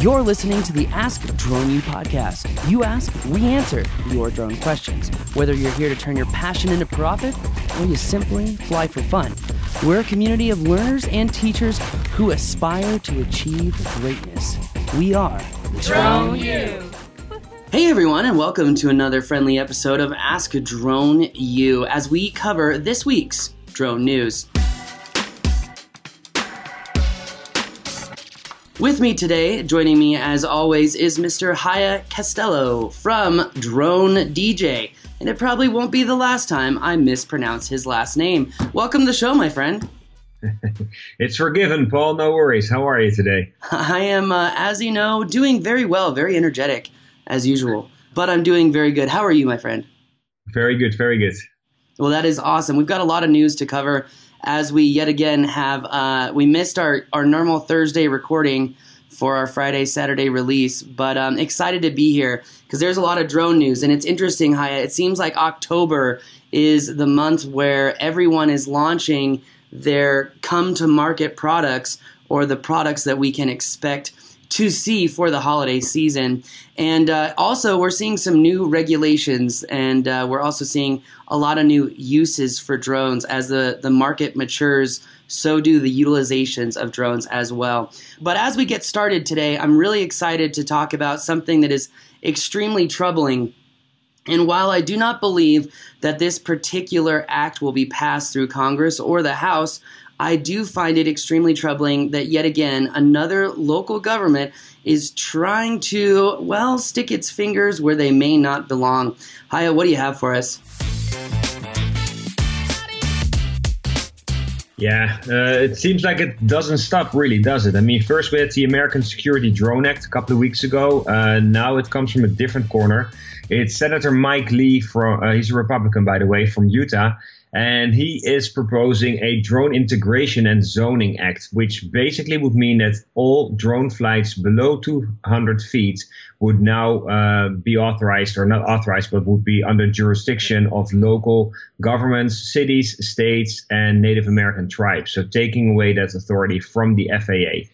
You're listening to the Ask Drone U podcast. You ask, we answer your drone questions. Whether you're here to turn your passion into profit or you simply fly for fun, we're a community of learners and teachers who aspire to achieve greatness. We are Drone U. Hey everyone, and welcome to another friendly episode of Ask Drone U as we cover this week's drone news. With me today, joining me as always, is Mr. Haye Kesteloo from DroneDJ. And it probably won't be the last time I mispronounce his last name. Welcome to the show, my friend. it's forgiven, Paul. No worries. How are you today? I am, uh, as you know, doing very well, very energetic, as usual. But I'm doing very good. How are you, my friend? Very good, very good. Well, that is awesome. We've got a lot of news to cover as we yet again have uh, we missed our, our normal Thursday recording for our Friday Saturday release, but um, excited to be here because there's a lot of drone news and it's interesting. Haye, it seems like October is the month where everyone is launching their come to market products or the products that we can expect to see for the holiday season. And uh, also, we're seeing some new regulations, and uh, we're also seeing a lot of new uses for drones as the, the market matures. So do the utilizations of drones as well. But as we get started today, I'm really excited to talk about something that is extremely troubling. And while I do not believe that this particular act will be passed through Congress or the House, I do find it extremely troubling that yet again another local government is trying to, well, stick its fingers where they may not belong. Haye, what do you have for us? Yeah, uh, it seems like it doesn't stop, really, does it? I mean, first we had the American Security Drone Act a couple of weeks ago. Uh, now it comes from a different corner. It's Senator Mike Lee from, uh, he's a Republican, by the way, from Utah and he is proposing a drone integration and zoning act, which basically would mean that all drone flights below 200 feet would now uh, be authorized, or not authorized, but would be under jurisdiction of local governments, cities, states, and Native American tribes. So taking away that authority from the FAA.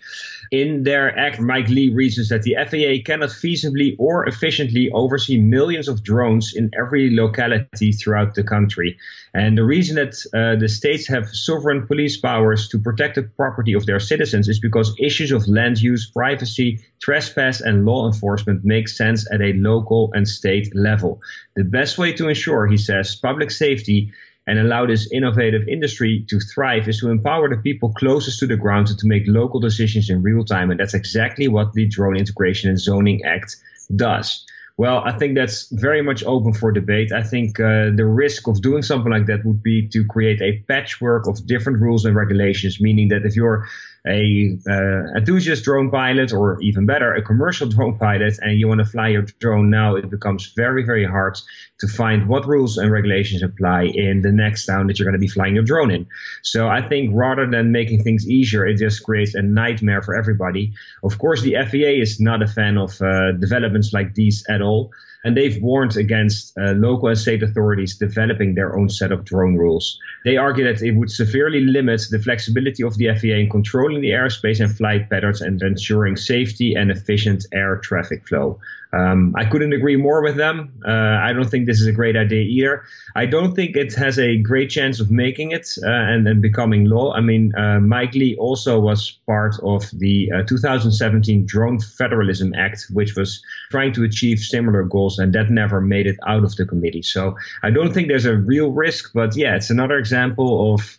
In their act, Mike Lee reasons that the FAA cannot feasibly or efficiently oversee millions of drones in every locality throughout the country. And the reason that uh, the states have sovereign police powers to protect the property of their citizens is because issues of land use, privacy, trespass, and law enforcement make sense at a local and state level. The best way to ensure, he says, public safety and allow this innovative industry to thrive is to empower the people closest to the ground to make local decisions in real time. And that's exactly what the Drone Integration and Zoning Act does. Well, I think that's very much open for debate. I think uh, the risk of doing something like that would be to create a patchwork of different rules and regulations, meaning that if you're a uh, enthusiast drone pilot or even better a commercial drone pilot and you want to fly your drone now it becomes very very hard to find what rules and regulations apply in the next town that you're going to be flying your drone in. So i think rather than making things easier it just creates a nightmare for everybody. Of course the faa is not a fan of uh, developments like these at all and they've warned against uh, local and state authorities developing their own set of drone rules. They argue that it would severely limit the flexibility of the FAA in controlling the airspace and flight patterns and ensuring safety and efficient air traffic flow. Um, I couldn't agree more with them. Uh, I don't think this is a great idea either. I don't think it has a great chance of making it uh, and, and becoming law. I mean, uh, Mike Lee also was part of the uh, 2017 Drone Federalism Act, which was trying to achieve similar goals, and that never made it out of the committee. So I don't think there's a real risk, but yeah, it's another example of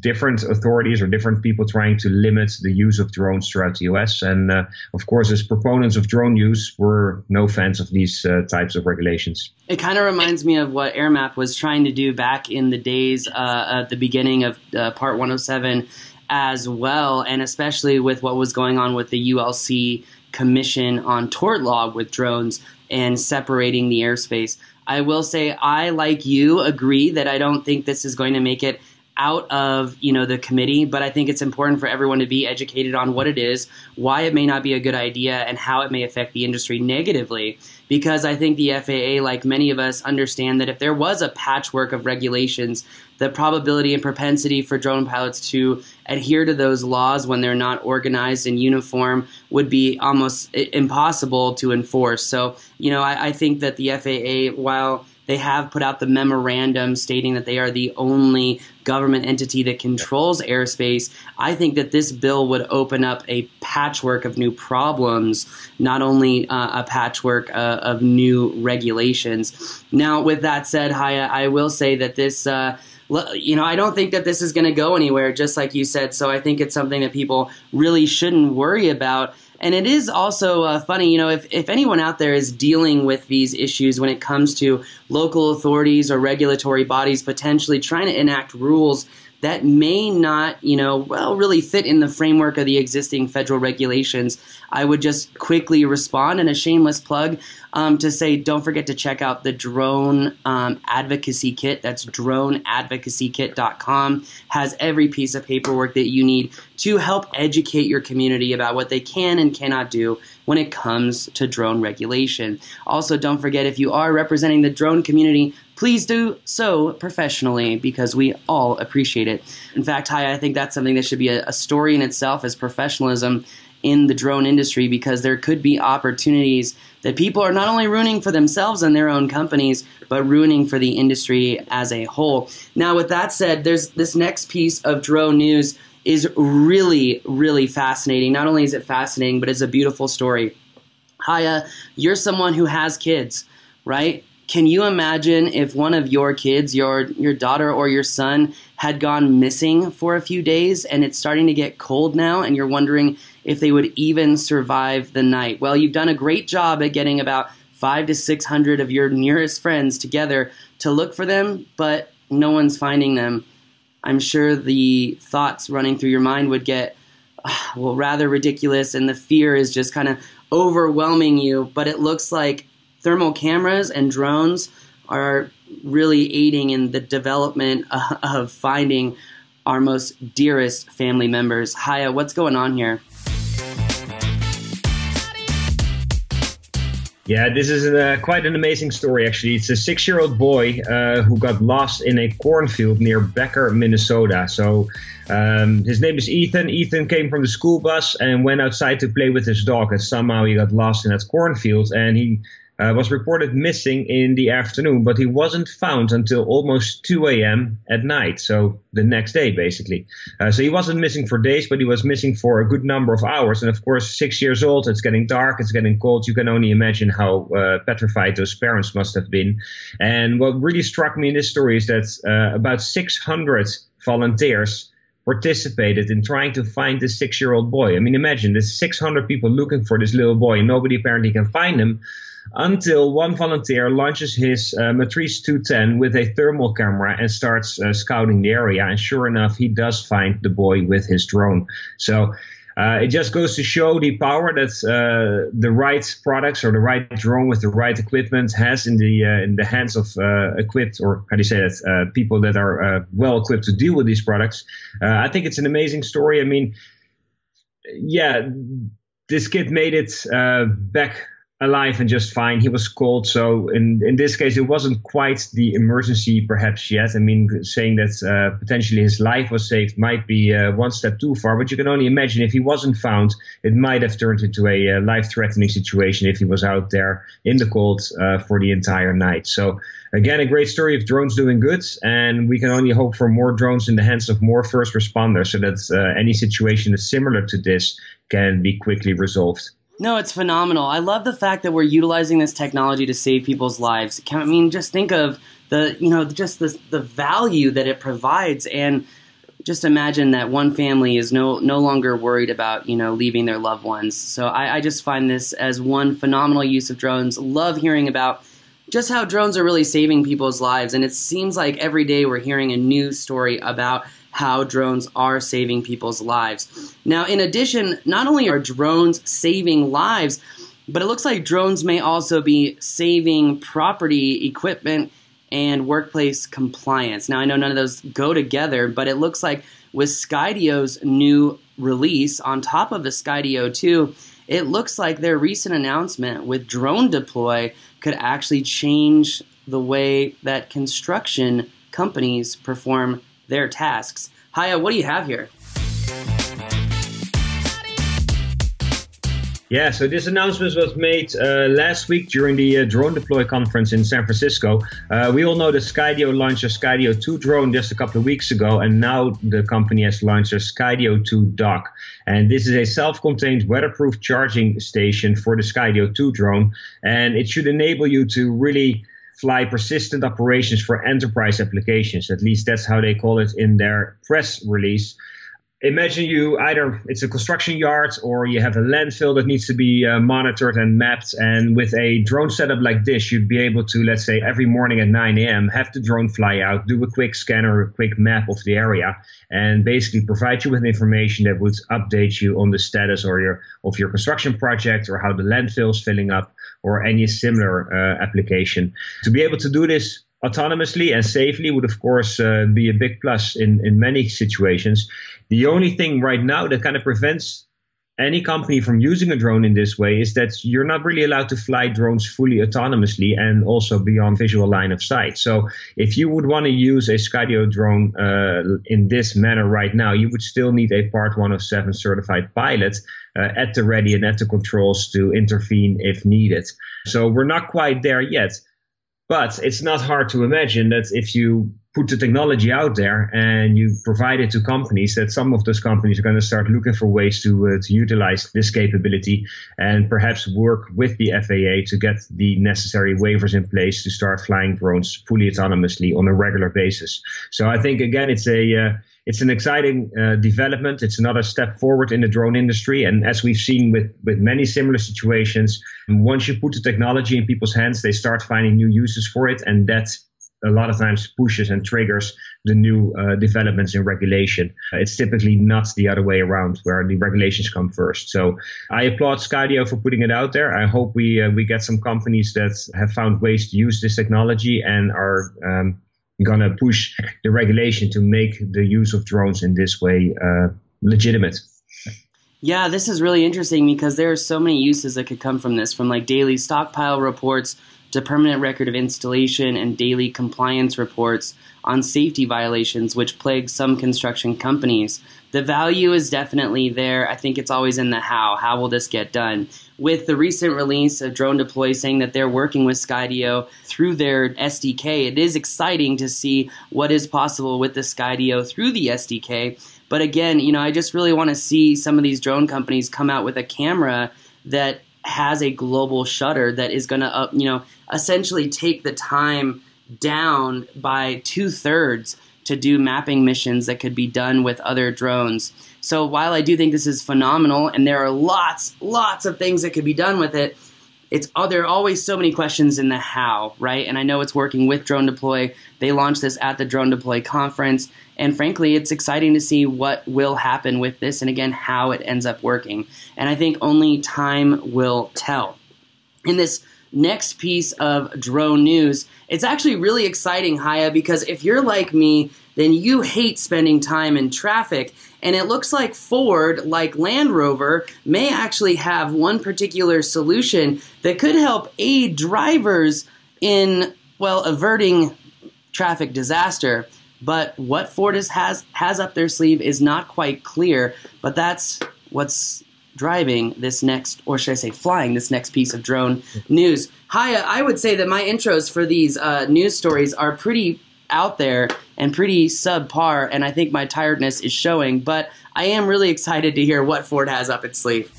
different authorities or different people trying to limit the use of drones throughout the US. And uh, of course, as proponents of drone use, we're no fans of these uh, types of regulations. It kind of reminds me of what AirMap was trying to do back in the days uh, at the beginning of uh, Part 107 as well, and especially with what was going on with the ULC commission on tort law with drones and separating the airspace. I will say, I, like you, agree that I don't think this is going to make it out of you know the committee, but I think it's important for everyone to be educated on what it is, why it may not be a good idea, and how it may affect the industry negatively. Because I think the FAA, like many of us, understand that if there was a patchwork of regulations, the probability and propensity for drone pilots to adhere to those laws when they're not organized and uniform would be almost impossible to enforce. So, you know, I, I think that the FAA, while they have put out the memorandum stating that they are the only government entity that controls airspace. I think that this bill would open up a patchwork of new problems, not only uh, a patchwork uh, of new regulations. Now, with that said, Haye, I will say that this. Uh, you know, I don't think that this is going to go anywhere, just like you said. So I think it's something that people really shouldn't worry about. And it is also uh, funny, you know, if, if anyone out there is dealing with these issues when it comes to local authorities or regulatory bodies potentially trying to enact rules that may not, you know, well, really fit in the framework of the existing federal regulations, I would just quickly respond in a shameless plug um, to say don't forget to check out the drone um, advocacy kit. That's droneadvocacykit.com. Has every piece of paperwork that you need to help educate your community about what they can and cannot do when it comes to drone regulation. Also, don't forget if you are representing the drone community, please do so professionally because we all appreciate it. In fact, hi, I think that's something that should be a, a story in itself as professionalism in the drone industry because there could be opportunities that people are not only ruining for themselves and their own companies, but ruining for the industry as a whole. Now, with that said, there's this next piece of drone news is really, really fascinating. Not only is it fascinating, but it's a beautiful story. Haye, you're someone who has kids, right? Can you imagine if one of your kids, your your daughter or your son, had gone missing for a few days and it's starting to get cold now and you're wondering if they would even survive the night? Well, you've done a great job at getting about 5 to 600 of your nearest friends together to look for them, but no one's finding them. I'm sure the thoughts running through your mind would get well rather ridiculous and the fear is just kind of overwhelming you, but it looks like thermal cameras and drones are really aiding in the development of finding our most dearest family members. Haye, what's going on here? Yeah, this is uh, quite an amazing story, actually. It's a six year old boy uh, who got lost in a cornfield near Becker, Minnesota. So um, his name is Ethan. Ethan came from the school bus and went outside to play with his dog, and somehow he got lost in that cornfield. And he uh, was reported missing in the afternoon, but he wasn't found until almost 2 a.m. at night. So the next day, basically. Uh, so he wasn't missing for days, but he was missing for a good number of hours. And of course, six years old, it's getting dark, it's getting cold. You can only imagine how uh, petrified those parents must have been. And what really struck me in this story is that uh, about 600 volunteers participated in trying to find this six year old boy. I mean, imagine there's 600 people looking for this little boy and nobody apparently can find him until one volunteer launches his uh, Matrice 210 with a thermal camera and starts uh, scouting the area. And sure enough, he does find the boy with his drone. So uh, it just goes to show the power that uh, the right products or the right drone with the right equipment has in the uh, in the hands of uh, equipped or how do you say that uh, people that are uh, well equipped to deal with these products. I think it's an amazing story. I mean, yeah, this kid made it back alive and just fine. He was cold, so in in this case, it wasn't quite the emergency perhaps yet. I mean, saying that uh, potentially his life was saved might be uh, one step too far, but you can only imagine if he wasn't found, it might have turned into a uh, life-threatening situation if he was out there in the cold uh, for the entire night. So again, a great story of drones doing good, and we can only hope for more drones in the hands of more first responders, so that uh, any situation that's similar to this can be quickly resolved. No, it's phenomenal. I love the fact that we're utilizing this technology to save people's lives. I mean, just think of the, you know, just the, the value that it provides and just imagine that one family is no no longer worried about you know leaving their loved ones. So I, I, just find this as one phenomenal use of drones. Love hearing about just how drones are really saving people's lives, and it seems like every day we're hearing a new story about how drones are saving people's lives. Now, in addition, not only are drones saving lives, but it looks like drones may also be saving property, equipment, and workplace compliance. Now, I know none of those go together, but it looks like with Skydio's new release on top of the Skydio 2, it looks like their recent announcement with DroneDeploy could actually change the way that construction companies perform their tasks. Haye, what do you have here? Yeah, so this announcement was made uh, last week during the uh, DroneDeploy conference in San Francisco. Uh, we all know that Skydio launched a Skydio 2 drone just a couple of weeks ago, and now the company has launched a Skydio 2 dock. And this is a self contained weatherproof charging station for the Skydio 2 drone, and it should enable you to really fly persistent operations for enterprise applications. At least that's how they call it in their press release imagine you either it's a construction yard or you have a landfill that needs to be uh, monitored and mapped and with a drone setup like this you'd be able to let's say every morning at 9 a.m have the drone fly out do a quick scan or a quick map of the area and basically provide you with information that would update you on the status or your of your construction project or how the landfill is filling up or any similar uh, application. To be able to do this autonomously and safely would of course uh, be a big plus in, in many situations the only thing right now that kind of prevents any company from using a drone in this way is that you're not really allowed to fly drones fully autonomously and also beyond visual line of sight. So if you would want to use a Skydio drone uh, in this manner right now, you would still need a Part 107 certified pilot uh, at the ready and at the controls to intervene if needed. So we're not quite there yet. But it's not hard to imagine that if you put the technology out there and you provide it to companies, that some of those companies are going to start looking for ways to uh, to utilize this capability and perhaps work with the FAA to get the necessary waivers in place to start flying drones fully autonomously on a regular basis. So I think again, it's a uh, it's an exciting uh, development. It's another step forward in the drone industry. And as we've seen with, with many similar situations, once you put the technology in people's hands, they start finding new uses for it. And that a lot of times pushes and triggers the new uh, developments in regulation. It's typically not the other way around, where the regulations come first. So I applaud Skydio for putting it out there. I hope we uh, we get some companies that have found ways to use this technology and are um, going to push the regulation to make the use of drones in this way uh, legitimate. Yeah, this is really interesting because there are so many uses that could come from this, from like daily stockpile reports to permanent record of installation and daily compliance reports on safety violations, which plague some construction companies. The value is definitely there. I think it's always in the how. How will this get done? With the recent release of DroneDeploy saying that they're working with Skydio through their SDK, it is exciting to see what is possible with the Skydio through the SDK. But again, you know, I just really want to see some of these drone companies come out with a camera that has a global shutter that is going to, uh, you know, essentially take the time down by two thirds to do mapping missions that could be done with other drones. So while I do think this is phenomenal, and there are lots, lots of things that could be done with it, it's oh, there are always so many questions in the how, right? And I know it's working with DroneDeploy. They launched this at the DroneDeploy conference, and frankly, it's exciting to see what will happen with this, and again, how it ends up working. And I think only time will tell. In this next piece of drone news. It's actually really exciting, Haye, because if you're like me, then you hate spending time in traffic. And it looks like Ford, like Land Rover, may actually have one particular solution that could help aid drivers in, well, averting traffic disaster. But what Ford has, has, has up their sleeve is not quite clear, but that's what's driving this next, or should I say, flying this next piece of drone news. Hi, I would say that my intros for these uh, news stories are pretty out there and pretty subpar, and I think my tiredness is showing. But I am really excited to hear what Ford has up its sleeve.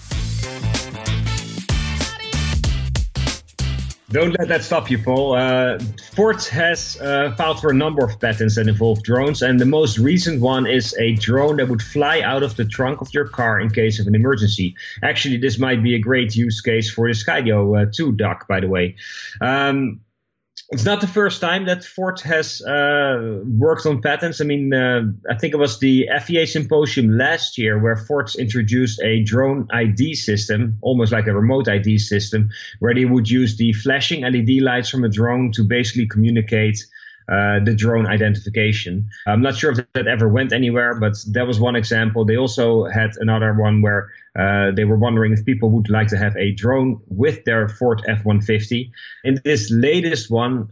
Don't let that stop you, Paul. Uh, Ford has uh, filed for a number of patents that involve drones, and the most recent one is a drone that would fly out of the trunk of your car in case of an emergency. Actually, this might be a great use case for the Skydio uh, 2 dock, by the way. Um, it's not the first time that Ford has uh, worked on patents. I mean, uh, I think it was the FAA symposium last year where Ford introduced a drone ID system, almost like a remote ID system, where they would use the flashing LED lights from a drone to basically communicate uh, the drone identification. I'm not sure if that ever went anywhere, but that was one example. They also had another one where uh, they were wondering if people would like to have a drone with their Ford F 150. In this latest one,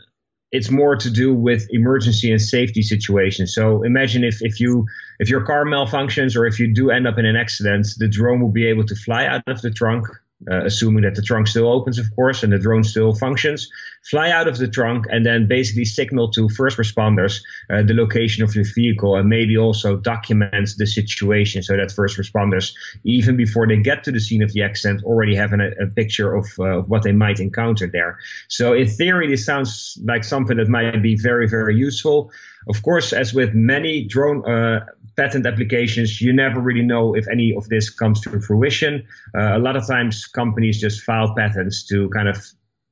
it's more to do with emergency and safety situations. So imagine if, if you if your car malfunctions or if you do end up in an accident, the drone will be able to fly out of the trunk, uh, assuming that the trunk still opens, of course, and the drone still functions, fly out of the trunk, and then basically signal to first responders uh, the location of your vehicle and maybe also document the situation so that first responders, even before they get to the scene of the accident, already have an, a, picture of uh, what they might encounter there. So, in theory, this sounds like something that might be very, very useful. Of course, as with many drone uh, patent applications, you never really know if any of this comes to fruition. Uh, a lot of times, companies just file patents to kind of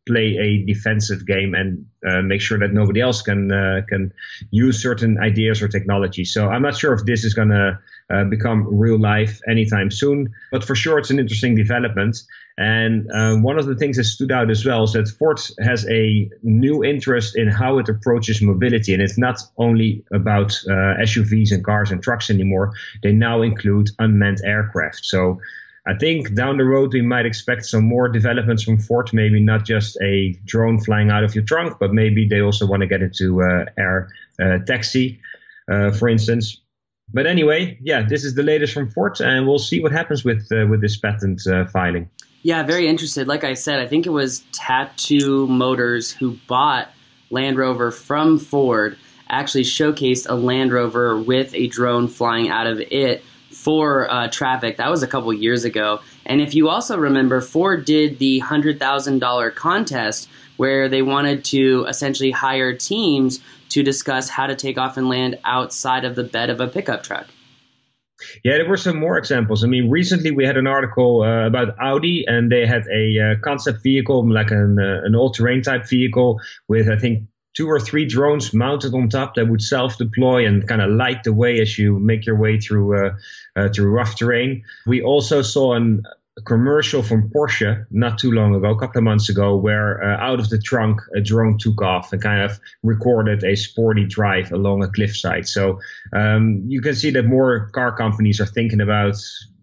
play a defensive game and uh, make sure that nobody else can uh, can use certain ideas or technology. So I'm not sure if this is going to uh, become real life anytime soon, but for sure it's an interesting development. And uh, one of the things that stood out as well is that Ford has a new interest in how it approaches mobility, and it's not only about uh, SUVs and cars and trucks anymore. They now include unmanned aircraft. So I think down the road we might expect some more developments from Ford. Maybe not just a drone flying out of your trunk, but maybe they also want to get into uh, air uh, taxi, uh, for instance. But anyway, yeah, this is the latest from Ford, and we'll see what happens with uh, with this patent uh, filing. Yeah, very interested. Like I said, I think it was Tata Motors who bought Land Rover from Ford. Actually, showcased a Land Rover with a drone flying out of it for uh, traffic. That was a couple years ago. And if you also remember, Ford did the $100,000 contest where they wanted to essentially hire teams to discuss how to take off and land outside of the bed of a pickup truck. Yeah, there were some more examples. I mean, recently we had an article uh, about Audi, and they had a uh, concept vehicle, like an, uh, an all-terrain type vehicle, with I think two or three drones mounted on top that would self-deploy and kind of light the way as you make your way through uh, uh, through rough terrain. We also saw an, a commercial from Porsche not too long ago, a couple of months ago, where uh, out of the trunk a drone took off and kind of recorded a sporty drive along a cliffside. So um, you can see that more car companies are thinking about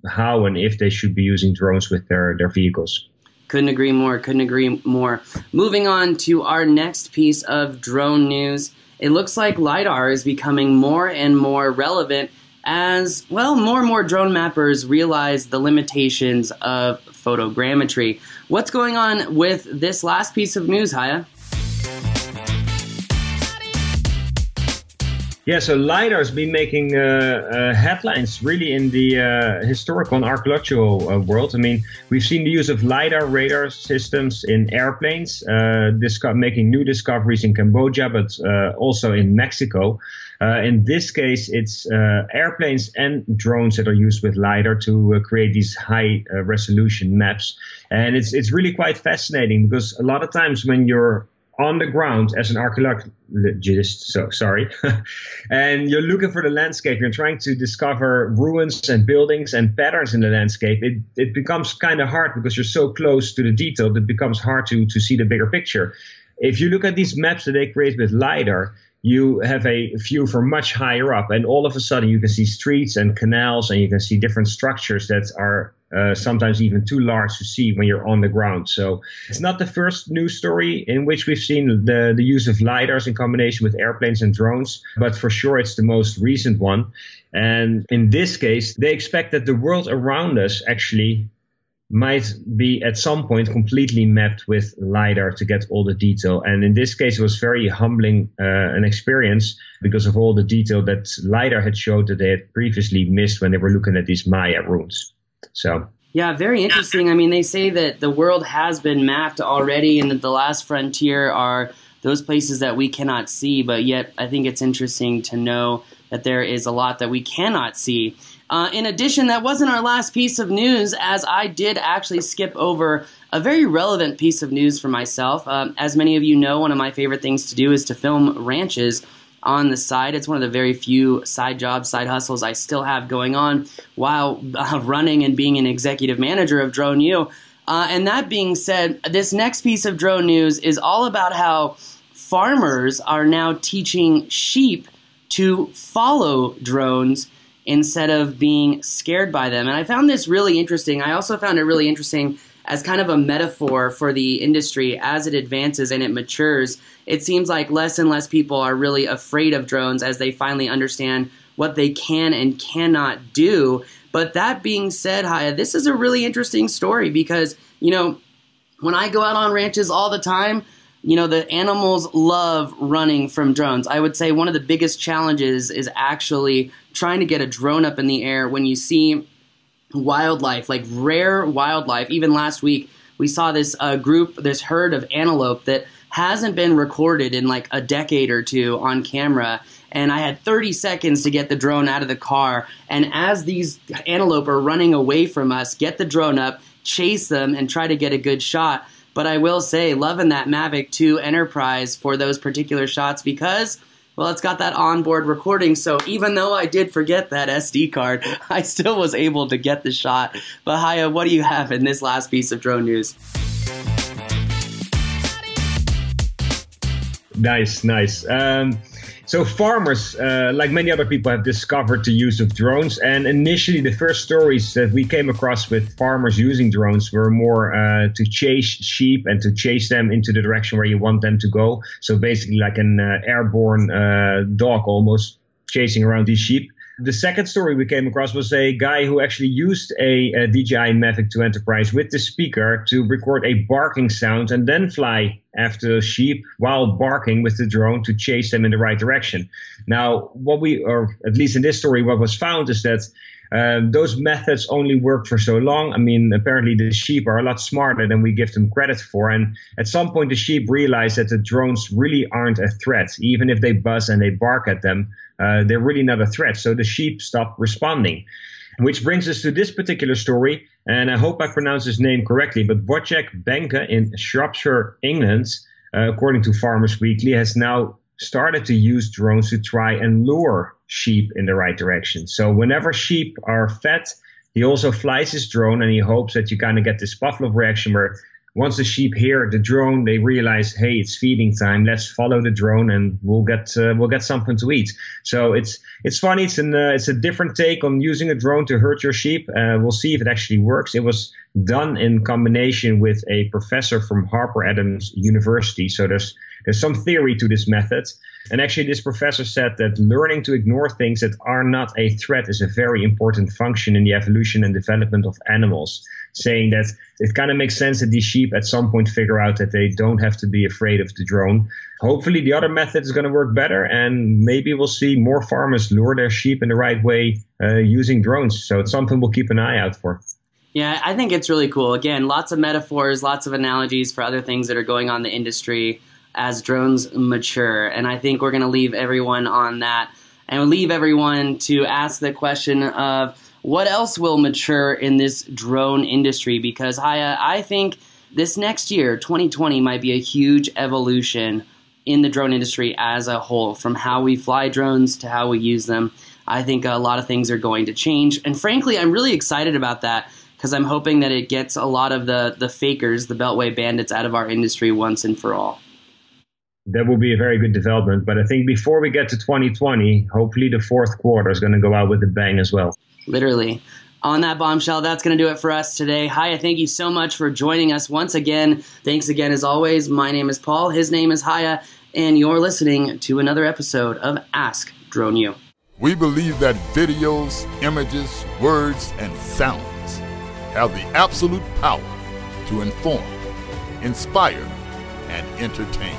how and if they should be using drones with their, their vehicles. Couldn't agree more. Couldn't agree more. Moving on to our next piece of drone news. It looks like LiDAR is becoming more and more relevant as, well, more and more drone mappers realize the limitations of photogrammetry. What's going on with this last piece of news, Haye? Yeah, so LiDAR has been making uh, uh, headlines really in the uh, historical and archaeological uh, world. I mean, we've seen the use of LiDAR radar systems in airplanes, uh, disco- making new discoveries in Cambodia, but uh, also in Mexico. in this case, it's airplanes and drones that are used with LiDAR to create these high resolution maps. And it's, it's really quite fascinating because a lot of times when you're on the ground as an archaeologist, so sorry, and you're looking for the landscape, you're trying to discover ruins and buildings and patterns in the landscape, it, it becomes kind of hard because you're so close to the detail that it becomes hard to, to see the bigger picture. If you look at these maps that they create with LiDAR, you have a view from much higher up, and all of a sudden you can see streets and canals, and you can see different structures that are uh, sometimes even too large to see when you're on the ground. So it's not the first news story in which we've seen the, the use of LiDARs in combination with airplanes and drones, but for sure it's the most recent one. And in this case, they expect that the world around us actually might be at some point completely mapped with lidar to get all the detail and in this case it was very humbling uh, an experience because of all the detail that lidar had showed that they had previously missed when they were looking at these maya ruins so yeah, very interesting. I mean, they say that the world has been mapped already, and that the last frontier are those places that we cannot see. But yet, I think it's interesting to know that there is a lot that we cannot see. Uh, in addition, that wasn't our last piece of news, as I did actually skip over a very relevant piece of news for myself. Um, as many of you know, one of my favorite things to do is to film ranches on the side. It's one of the very few side jobs, side hustles I still have going on while uh, running and being an executive manager of Drone U. Uh, and that being said, this next piece of drone news is all about how farmers are now teaching sheep to follow drones instead of being scared by them. And I found this really interesting. I also found it really interesting as kind of a metaphor for the industry as it advances and it matures. It seems like less and less people are really afraid of drones as they finally understand what they can and cannot do. But that being said, Haye, this is a really interesting story because, you know, when I go out on ranches all the time, you know, the animals love running from drones. I would say one of the biggest challenges is actually trying to get a drone up in the air when you see wildlife, like rare wildlife. Even last week, we saw this uh, group, this herd of antelope that hasn't been recorded in like a decade or two on camera. And I had 30 seconds to get the drone out of the car. And as these antelope are running away from us, get the drone up, chase them, and try to get a good shot. But I will say, loving that Mavic 2 Enterprise for those particular shots because, well, it's got that onboard recording. So even though I did forget that SD card, I still was able to get the shot. But Haye, what do you have in this last piece of drone news? Nice, nice. Um, so farmers, uh, like many other people, have discovered the use of drones. And initially, the first stories that we came across with farmers using drones were more uh, to chase sheep and to chase them into the direction where you want them to go. So basically, like an uh, airborne uh, dog almost chasing around these sheep. The second story we came across was a guy who actually used a, a DJI Mavic 2 Enterprise with the speaker to record a barking sound and then fly after sheep while barking with the drone to chase them in the right direction. Now, what we, or at least in this story, what was found is that um, those methods only work for so long. I mean, apparently the sheep are a lot smarter than we give them credit for. And at some point, the sheep realize that the drones really aren't a threat. Even if they buzz and they bark at them, uh, they're really not a threat. So the sheep stop responding. Which brings us to this particular story, and I hope I pronounce his name correctly, but Wojciech Benke in Shropshire, England, uh, according to Farmers Weekly, has now started to use drones to try and lure sheep in the right direction. So whenever sheep are fed, he also flies his drone and he hopes that you kind of get this Pavlov reaction where once the sheep hear the drone, they realize, hey, it's feeding time. Let's follow the drone, and we'll get uh, we'll get something to eat. So it's it's funny. It's an uh, it's a different take on using a drone to hurt your sheep. Uh, we'll see if it actually works. It was done in combination with a professor from Harper Adams University. So there's there's some theory to this method. And actually, this professor said that learning to ignore things that are not a threat is a very important function in the evolution and development of animals, saying that it kind of makes sense that these sheep at some point figure out that they don't have to be afraid of the drone. Hopefully, the other method is going to work better, and maybe we'll see more farmers lure their sheep in the right way uh, using drones. So it's something we'll keep an eye out for. Yeah, I think it's really cool. Again, lots of metaphors, lots of analogies for other things that are going on in the industry as drones mature. And I think we're going to leave everyone on that and leave everyone to ask the question of what else will mature in this drone industry because I, uh, I think this next year, 2020, might be a huge evolution in the drone industry as a whole, from how we fly drones to how we use them. I think a lot of things are going to change. And frankly, I'm really excited about that because I'm hoping that it gets a lot of the, the fakers, the Beltway bandits, out of our industry once and for all that will be a very good development. But I think before we get to 2020, hopefully the fourth quarter is going to go out with a bang as well. Literally. On that bombshell, that's going to do it for us today. Haye, thank you so much for joining us once again. Thanks again, as always. My name is Paul. His name is Haye, and you're listening to another episode of Ask Drone U. We believe that videos, images, words, and sounds have the absolute power to inform, inspire, and entertain.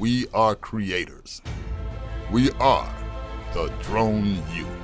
We are creators. We are the Drone U.